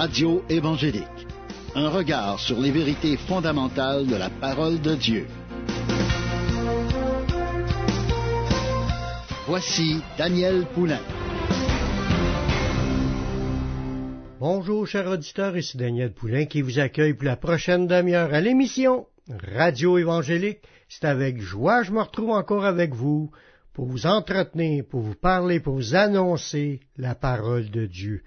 Radio évangélique. Un regard sur les vérités fondamentales de la parole de Dieu. Voici Daniel Poulain. Bonjour, chers auditeurs, ici Daniel Poulain qui vous accueille pour la prochaine demi-heure à l'émission Radio évangélique. C'est avec joie que je me retrouve encore avec vous pour vous entretenir, pour vous parler, pour vous annoncer la parole de Dieu.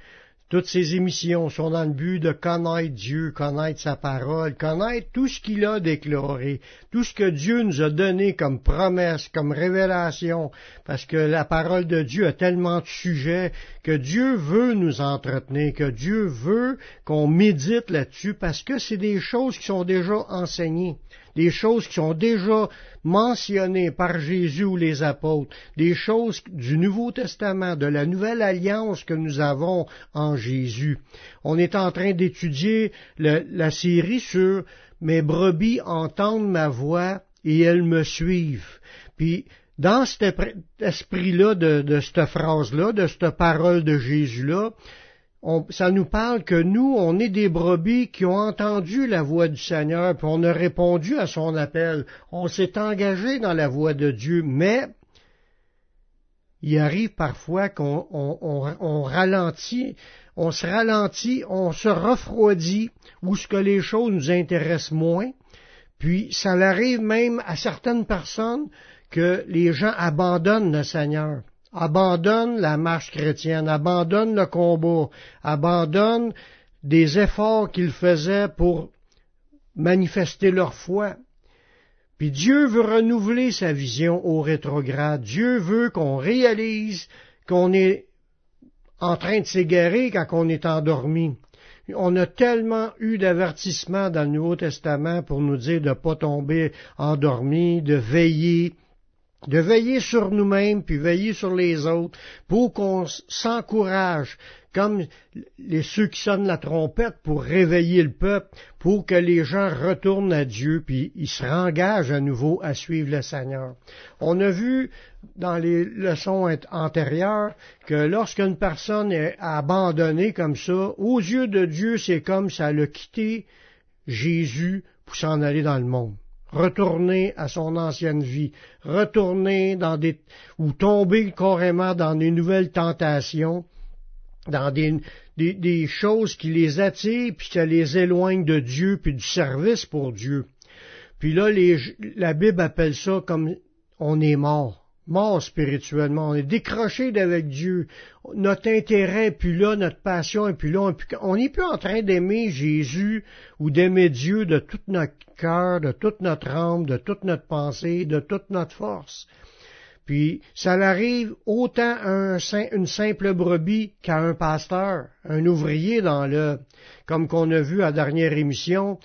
Toutes ces émissions sont dans le but de connaître Dieu, connaître sa parole, connaître tout ce qu'il a déclaré, tout ce que Dieu nous a donné comme promesse, comme révélation, parce que la parole de Dieu a tellement de sujets que Dieu veut nous entretenir, que Dieu veut qu'on médite là-dessus, parce que c'est des choses qui sont déjà enseignées des choses qui sont déjà mentionnées par Jésus ou les apôtres, des choses du Nouveau Testament, de la nouvelle alliance que nous avons en Jésus. On est en train d'étudier la série sur Mes brebis entendent ma voix et elles me suivent. Puis, dans cet esprit-là, de, de cette phrase-là, de cette parole de Jésus-là, ça nous parle que nous, on est des brebis qui ont entendu la voix du Seigneur, puis on a répondu à son appel. On s'est engagé dans la voix de Dieu, mais il arrive parfois qu'on on, ralentit, on se ralentit, on se refroidit, ou ce que les choses nous intéressent moins. Puis ça arrive même à certaines personnes que les gens abandonnent le Seigneur abandonne la marche chrétienne, abandonne le combat, abandonne des efforts qu'ils faisaient pour manifester leur foi. Puis Dieu veut renouveler sa vision au rétrograde. Dieu veut qu'on réalise qu'on est en train de s'égarer quand on est endormi. On a tellement eu d'avertissements dans le Nouveau Testament pour nous dire de ne pas tomber endormi, de veiller, de veiller sur nous-mêmes, puis veiller sur les autres, pour qu'on s'encourage, comme les, ceux qui sonnent la trompette pour réveiller le peuple, pour que les gens retournent à Dieu, puis ils se rengagent à nouveau à suivre le Seigneur. On a vu dans les leçons antérieures que lorsqu'une personne est abandonnée comme ça, aux yeux de Dieu, c'est comme ça a quitté Jésus pour s'en aller dans le monde retourner à son ancienne vie, retourner dans des ou tomber carrément dans des nouvelles tentations, dans des, des, choses qui les attirent puis qui les éloignent de Dieu puis du service pour Dieu. Puis là, la Bible appelle ça comme on est mort mort spirituellement, on est décroché d'avec Dieu, notre intérêt est plus là, notre passion est plus là, on n'est plus en train d'aimer Jésus ou d'aimer Dieu de tout notre cœur, de toute notre âme, de toute notre pensée, de toute notre force. Puis ça arrive autant à une simple brebis qu'à un pasteur, un ouvrier dans le, comme qu'on a vu à la dernière émission,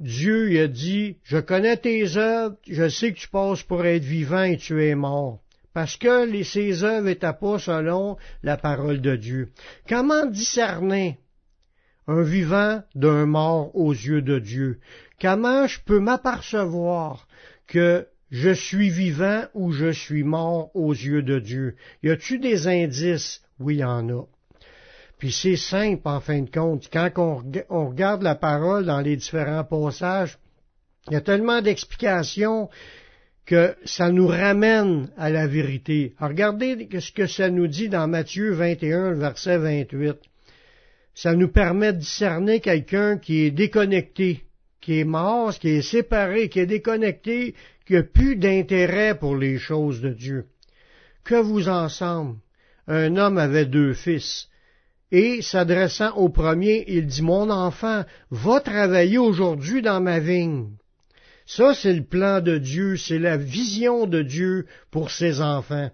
Dieu il a dit, je connais tes œuvres, je sais que tu passes pour être vivant et tu es mort parce que les, ses œuvres n'étaient pas selon la parole de Dieu. Comment discerner un vivant d'un mort aux yeux de Dieu? Comment je peux m'apercevoir que je suis vivant ou je suis mort aux yeux de Dieu? Y a-tu des indices? Oui, il y en a. Puis c'est simple en fin de compte. Quand on regarde la parole dans les différents passages, il y a tellement d'explications que ça nous ramène à la vérité. regardez ce que ça nous dit dans Matthieu 21, verset 28. Ça nous permet de discerner quelqu'un qui est déconnecté, qui est mort, qui est séparé, qui est déconnecté, qui n'a plus d'intérêt pour les choses de Dieu. Que vous ensemble, un homme avait deux fils, et s'adressant au premier, il dit, Mon enfant, va travailler aujourd'hui dans ma vigne. Ça, c'est le plan de Dieu, c'est la vision de Dieu pour ses enfants.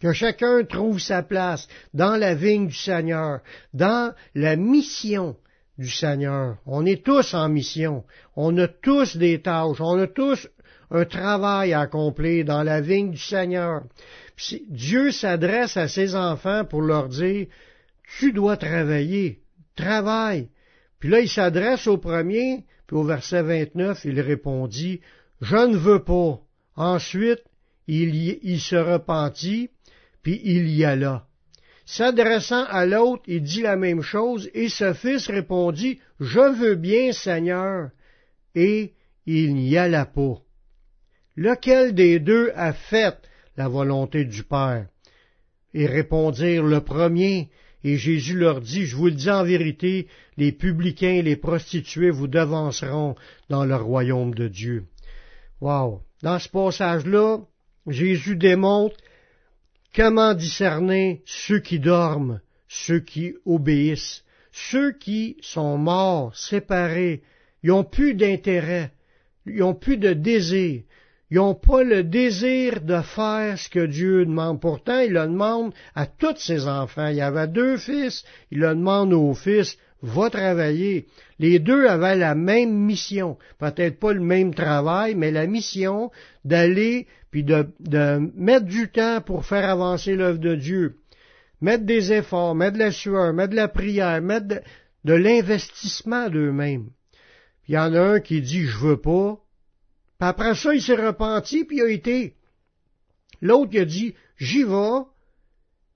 Que chacun trouve sa place dans la vigne du Seigneur, dans la mission du Seigneur. On est tous en mission. On a tous des tâches. On a tous un travail à accomplir dans la vigne du Seigneur. Dieu s'adresse à ses enfants pour leur dire, tu dois travailler, travaille. Puis là, il s'adresse au premier puis au verset 29, il répondit, Je ne veux pas. Ensuite, il, il se repentit, puis il y alla. S'adressant à l'autre, il dit la même chose, et ce fils répondit, Je veux bien, Seigneur. Et il n'y alla pas. Lequel des deux a fait la volonté du Père? Et répondirent le premier, et Jésus leur dit, Je vous le dis en vérité, les publicains et les prostituées vous devanceront dans le royaume de Dieu. Wow! Dans ce passage-là, Jésus démontre Comment discerner ceux qui dorment, ceux qui obéissent, ceux qui sont morts, séparés, ils n'ont plus d'intérêt, ils n'ont plus de désir, ils n'ont pas le désir de faire ce que Dieu demande. Pourtant, il le demande à tous ses enfants. Il y avait deux fils, il le demande aux fils, va travailler. Les deux avaient la même mission, peut-être pas le même travail, mais la mission d'aller puis de, mettre du temps pour faire avancer l'œuvre de Dieu, mettre des efforts, mettre de la sueur, mettre de la prière, mettre de, l'investissement d'eux-mêmes. Il y en a un qui dit je veux pas, puis après ça il s'est repenti puis il a été. L'autre il a dit j'y vais,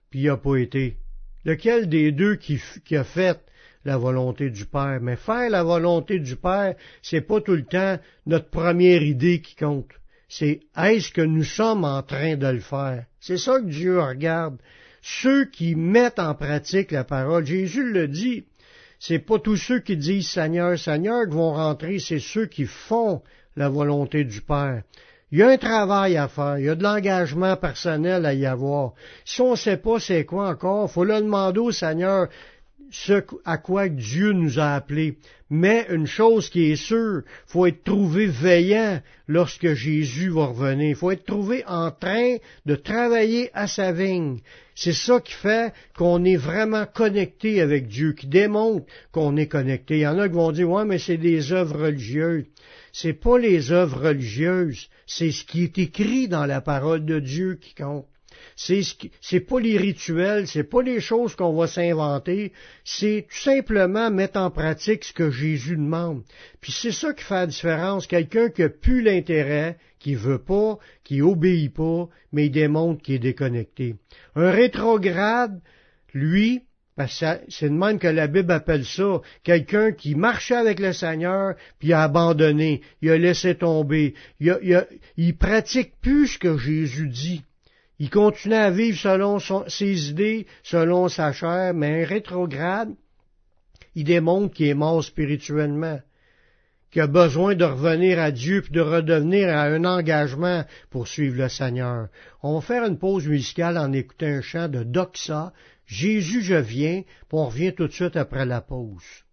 puis il n'a pas été. Lequel des deux qui, qui a fait la volonté du Père? Mais faire la volonté du Père, c'est pas tout le temps notre première idée qui compte. C'est est-ce que nous sommes en train de le faire? C'est ça que Dieu regarde. Ceux qui mettent en pratique la parole, Jésus le dit, c'est pas tous ceux qui disent Seigneur, Seigneur qui vont rentrer, c'est ceux qui font la volonté du Père. Il y a un travail à faire, il y a de l'engagement personnel à y avoir. Si on ne sait pas c'est quoi encore, faut le demander au Seigneur ce à quoi Dieu nous a appelés. Mais une chose qui est sûre, faut être trouvé veillant lorsque Jésus va revenir. Il faut être trouvé en train de travailler à sa vigne. C'est ça qui fait qu'on est vraiment connecté avec Dieu, qui démontre qu'on est connecté. Il y en a qui vont dire, ouais, mais c'est des œuvres religieuses. C'est pas les œuvres religieuses, c'est ce qui est écrit dans la parole de Dieu qui compte. C'est c'est pas les rituels, c'est pas les choses qu'on va s'inventer, c'est tout simplement mettre en pratique ce que Jésus demande. Puis c'est ça qui fait la différence. Quelqu'un qui a plus l'intérêt, qui veut pas, qui obéit pas, mais il démontre qu'il est déconnecté. Un rétrograde, lui, c'est de même que la Bible appelle ça, quelqu'un qui marchait avec le Seigneur, puis a abandonné, il a laissé tomber, il, a, il pratique plus ce que Jésus dit. Il continue à vivre selon ses idées, selon sa chair, mais un rétrograde, il démontre qu'il est mort spirituellement, qu'il a besoin de revenir à Dieu puis de redevenir à un engagement pour suivre le Seigneur. On va faire une pause musicale en écoutant un chant de Doxa, Jésus je viens, puis on revient tout de suite après la pause.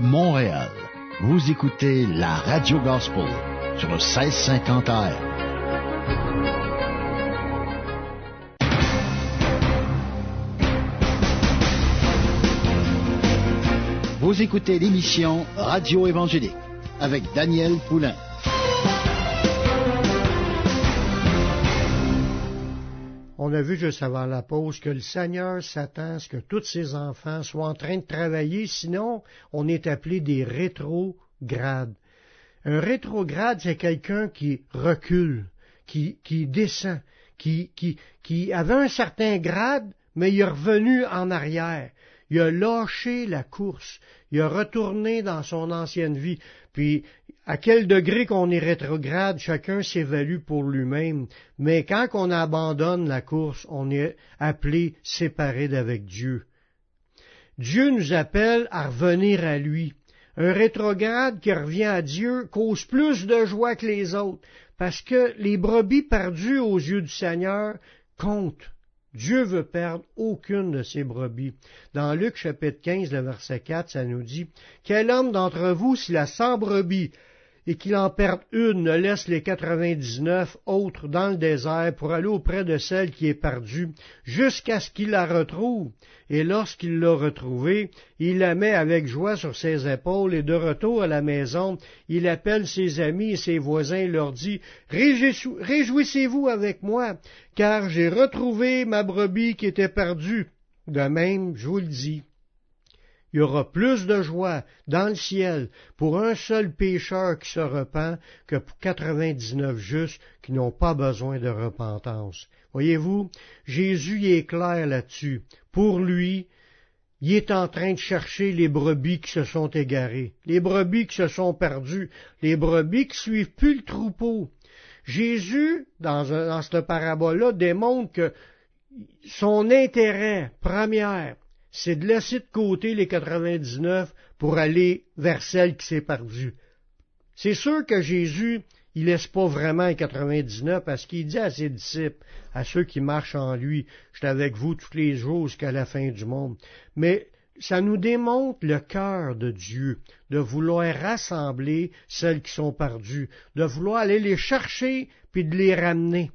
Montréal. Vous écoutez la Radio Gospel sur le 1650 AM. Vous écoutez l'émission Radio Évangélique avec Daniel Poulain. On a vu juste avant la pause que le Seigneur s'attend à ce que tous ses enfants soient en train de travailler, sinon on est appelé des rétrogrades. Un rétrograde, c'est quelqu'un qui recule, qui, descend, qui, qui, qui avait un certain grade, mais il est revenu en arrière. Il a lâché la course, il a retourné dans son ancienne vie. Puis à quel degré qu'on est rétrograde, chacun s'évalue pour lui-même, mais quand on abandonne la course, on est appelé séparé d'avec Dieu. Dieu nous appelle à revenir à lui. Un rétrograde qui revient à Dieu cause plus de joie que les autres, parce que les brebis perdues aux yeux du Seigneur comptent. Dieu veut perdre aucune de ses brebis. Dans Luc chapitre 15, le verset 4, ça nous dit, Quel homme d'entre vous, s'il a cent brebis, et qu'il en perde une, ne laisse les quatre-vingt-dix-neuf autres dans le désert pour aller auprès de celle qui est perdue, jusqu'à ce qu'il la retrouve. Et lorsqu'il l'a retrouvée, il la met avec joie sur ses épaules, et de retour à la maison, il appelle ses amis et ses voisins et leur dit, Réjouissez-vous avec moi, car j'ai retrouvé ma brebis qui était perdue. De même, je vous le dis, il y aura plus de joie dans le ciel pour un seul pécheur qui se repent que pour quatre-vingt-dix-neuf justes qui n'ont pas besoin de repentance. Voyez-vous, Jésus est clair là-dessus. Pour lui, il est en train de chercher les brebis qui se sont égarées, les brebis qui se sont perdues, les brebis qui suivent plus le troupeau. Jésus, dans, dans cette parabole-là, démontre que son intérêt premier, c'est de laisser de côté les 99 pour aller vers celle qui s'est perdue. C'est sûr que Jésus, il laisse pas vraiment les 99 parce qu'il dit à ses disciples, à ceux qui marchent en lui, je suis avec vous tous les jours jusqu'à la fin du monde. Mais ça nous démontre le cœur de Dieu, de vouloir rassembler celles qui sont perdues, de vouloir aller les chercher puis de les ramener.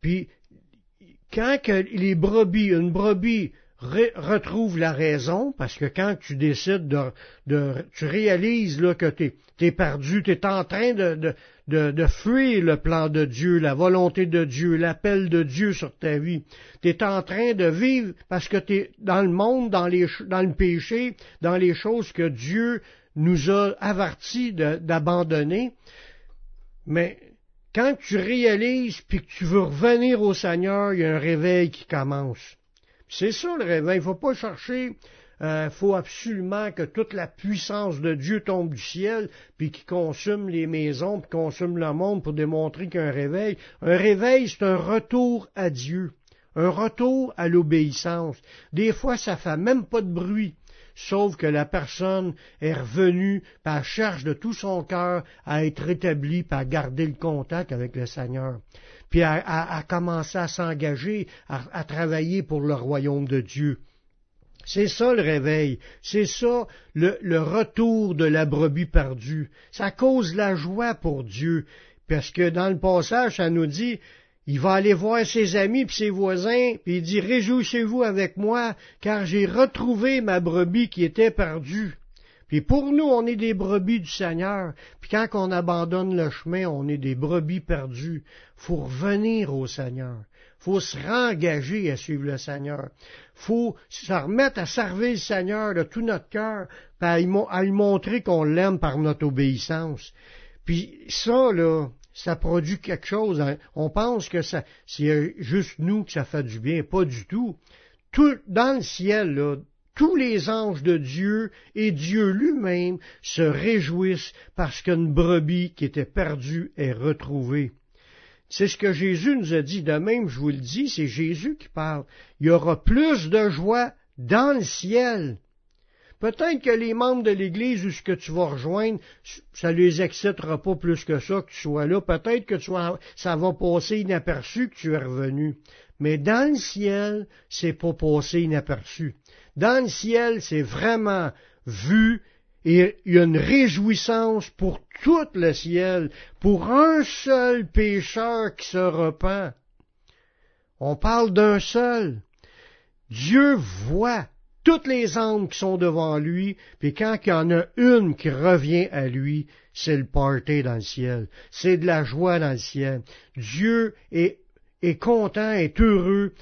Puis quand que les brebis, une brebis retrouve la raison, parce que quand tu décides de, tu réalises là, que tu es, perdu, tu es en train de, de, de, fuir le plan de Dieu, la volonté de Dieu, l'appel de Dieu sur ta vie. Tu es en train de vivre parce que tu es dans le monde, dans, les, dans le péché, dans les choses que Dieu nous a avertis d'abandonner. Mais quand tu réalises puis que tu veux revenir au Seigneur, il y a un réveil qui commence. C'est ça le réveil. Il ne faut pas chercher il faut absolument que toute la puissance de Dieu tombe du ciel, puis qui consume les maisons, puis consume le monde pour démontrer qu'un réveil. Un réveil, c'est un retour à Dieu, un retour à l'obéissance. Des fois, ça fait même pas de bruit sauf que la personne est revenue par charge de tout son cœur à être rétablie, à garder le contact avec le Seigneur, puis à, commencer à s'engager, à, travailler pour le royaume de Dieu. C'est ça le réveil, c'est ça le, le, retour de la brebis perdue. Ça cause la joie pour Dieu, parce que dans le passage, ça nous dit il va aller voir ses amis puis ses voisins, puis il dit Réjouissez-vous avec moi, car j'ai retrouvé ma brebis qui était perdue. Puis pour nous, on est des brebis du Seigneur. Puis quand on abandonne le chemin, on est des brebis perdues. Faut revenir au Seigneur. Faut se rengager à suivre le Seigneur. Faut se remettre à servir le Seigneur de tout notre cœur, à lui montrer qu'on l'aime par notre obéissance. Puis ça, là, ça produit quelque chose. Hein. On pense que c'est juste nous que ça fait du bien. Pas du tout. Tout, dans le ciel, là, tous les anges de Dieu et Dieu lui-même se réjouissent parce qu'une brebis qui était perdue est retrouvée. C'est ce que Jésus nous a dit. De même, je vous le dis, c'est Jésus qui parle. Il y aura plus de joie dans le ciel Peut-être que les membres de l'Église ou ce que tu vas rejoindre, ça les excitera pas plus que ça que tu sois là. Peut-être que ça va passer inaperçu que tu es revenu. Mais dans le ciel, c'est pas passé inaperçu. Dans le ciel, c'est vraiment vu et y a une réjouissance pour tout le ciel, pour un seul pécheur qui se repent. On parle d'un seul. Dieu voit toutes les âmes qui sont devant lui, puis quand il y en a une qui revient à lui, c'est le party dans le ciel, c'est de la joie dans le ciel. Dieu est content, est heureux.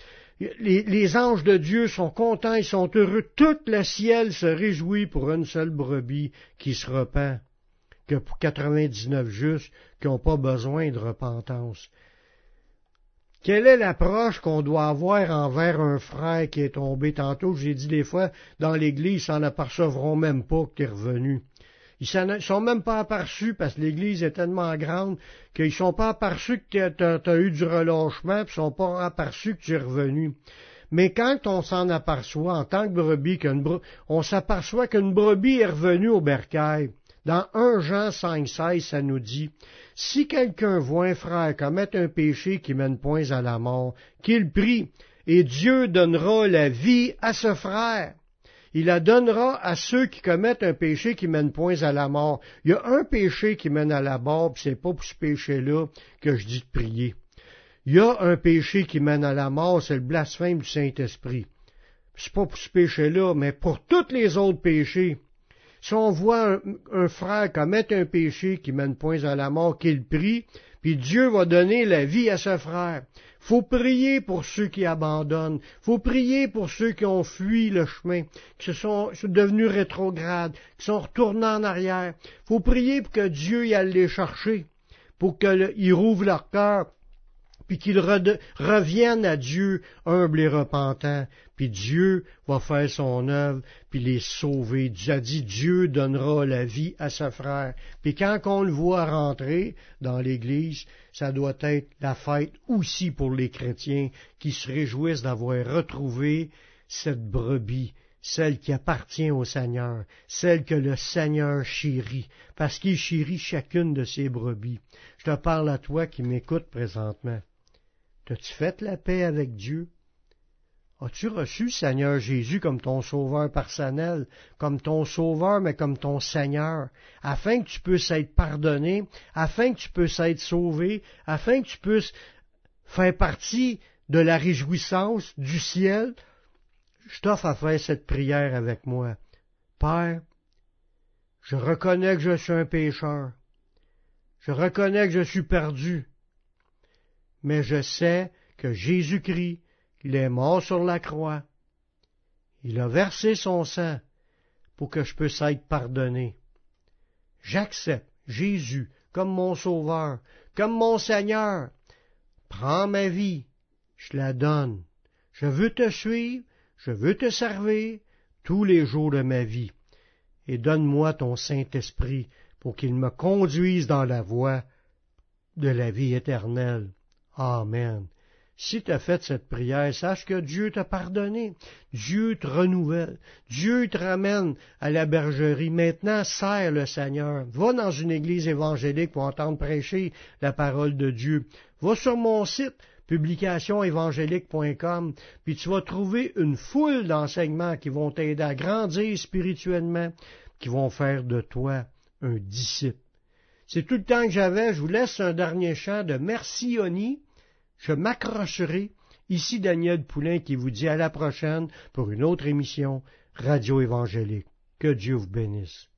Les, anges de Dieu sont contents, ils sont heureux. Tout le ciel se réjouit pour une seule brebis qui se repent, que pour 99 justes qui n'ont pas besoin de repentance. Quelle est l'approche qu'on doit avoir envers un frère qui est tombé tantôt? J'ai dit des fois, dans l'Église, ils s'en apercevront même pas que tu es revenu. Ils ne sont même pas aperçus parce que l'Église est tellement grande qu'ils sont pas aperçus que tu as, eu du relâchement, puis ils sont pas aperçus que tu es revenu. Mais quand on s'en aperçoit en tant que brebis, on s'aperçoit qu'une brebis est revenue au bercail. Dans 1 Jean 5,16, ça nous dit si quelqu'un voit un frère commettre un péché qui mène point à la mort, qu'il prie, et Dieu donnera la vie à ce frère. Il la donnera à ceux qui commettent un péché qui mène point à la mort. Il y a un péché qui mène à la mort, puis c'est pas pour ce péché-là que je dis de prier. Il y a un péché qui mène à la mort, c'est le blasphème du Saint-Esprit. C'est pas pour ce péché-là, mais pour tous les autres péchés. Si on voit un, frère commettre un péché qui mène point à la mort, qu'il prie, puis Dieu va donner la vie à ce frère. Faut prier pour ceux qui abandonnent. Faut prier pour ceux qui ont fui le chemin, qui se sont, devenus rétrogrades, qui sont retournés en arrière. Faut prier pour que Dieu y aille les chercher, pour qu'il rouvre leur cœur, puis qu'ils reviennent à Dieu humbles et repentants, puis Dieu va faire son œuvre, puis les sauver. A dit Dieu donnera la vie à sa frère. Puis quand on le voit rentrer dans l'Église, ça doit être la fête aussi pour les chrétiens qui se réjouissent d'avoir retrouvé cette brebis, celle qui appartient au Seigneur, celle que le Seigneur chérit, parce qu'il chérit chacune de ses brebis. Je te parle à toi qui m'écoutes présentement. As-tu fait la paix avec Dieu? As-tu reçu Seigneur Jésus comme ton sauveur personnel, comme ton sauveur, mais comme ton Seigneur, afin que tu puisses être pardonné, afin que tu puisses être sauvé, afin que tu puisses faire partie de la réjouissance du ciel? Je t'offre à faire cette prière avec moi. Père, je reconnais que je suis un pécheur. Je reconnais que je suis perdu mais je sais que Jésus-Christ, il est mort sur la croix. Il a versé son sang pour que je puisse être pardonné. J'accepte Jésus comme mon Sauveur, comme mon Seigneur. Prends ma vie, je la donne. Je veux te suivre, je veux te servir tous les jours de ma vie, et donne-moi ton Saint-Esprit pour qu'il me conduise dans la voie de la vie éternelle. Amen. Si tu as fait cette prière, sache que Dieu t'a pardonné. Dieu te renouvelle. Dieu te ramène à la bergerie. Maintenant, sers le Seigneur. Va dans une église évangélique pour entendre prêcher la parole de Dieu. Va sur mon site publicationévangélique.com, puis tu vas trouver une foule d'enseignements qui vont t'aider à grandir spirituellement, qui vont faire de toi un disciple. C'est tout le temps que j'avais. Je vous laisse un dernier chant de Merci Oni je m'accrocherai. Ici Daniel Poulain qui vous dit à la prochaine pour une autre émission Radio Évangélique. Que Dieu vous bénisse.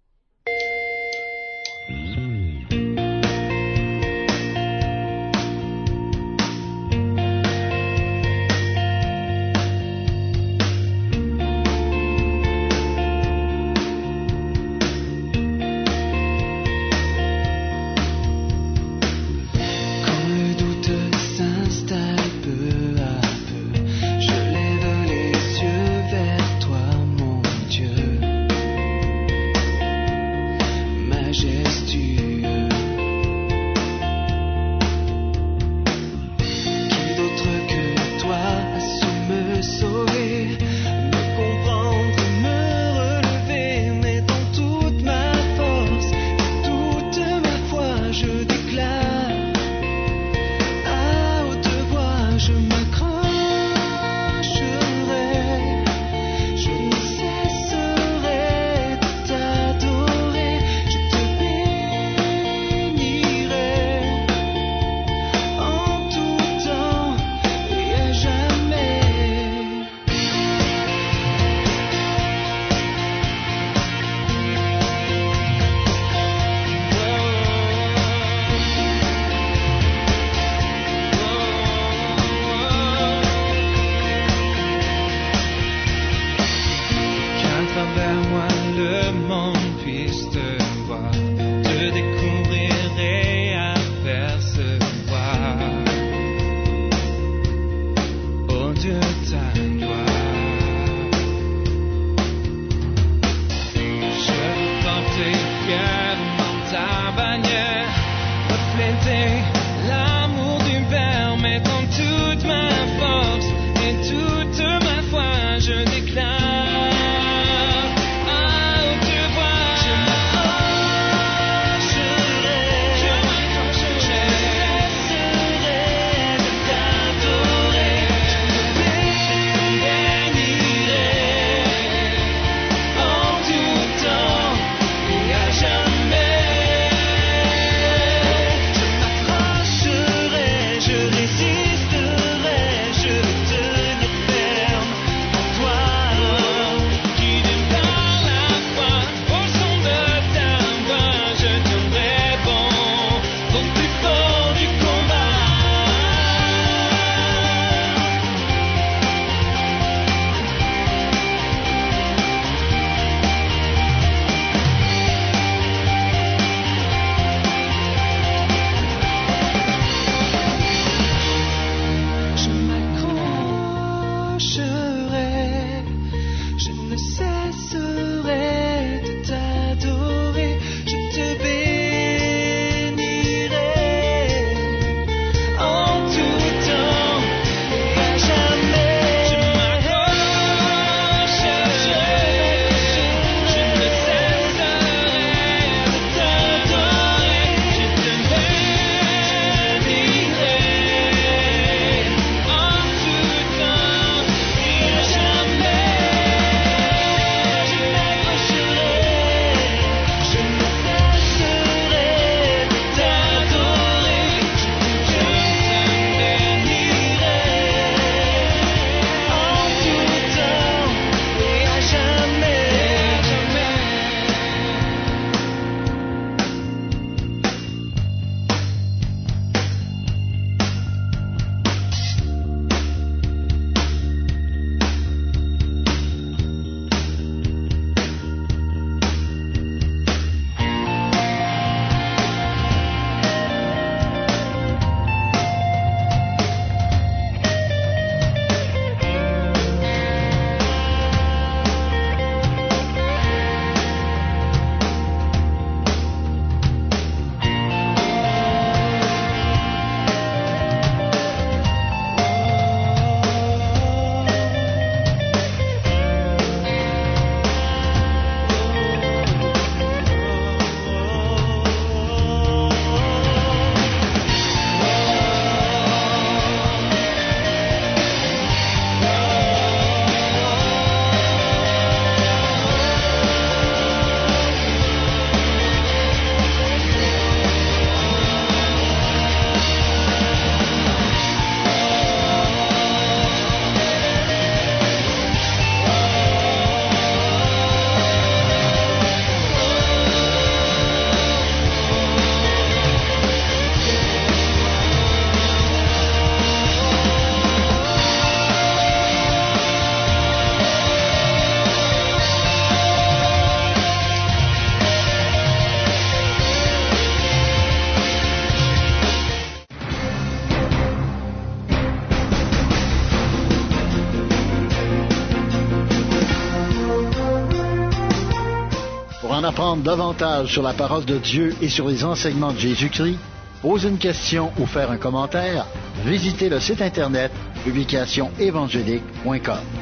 Davantage sur la parole de Dieu et sur les enseignements de Jésus-Christ, poser une question ou faire un commentaire, visitez le site internet publicationévangélique.com.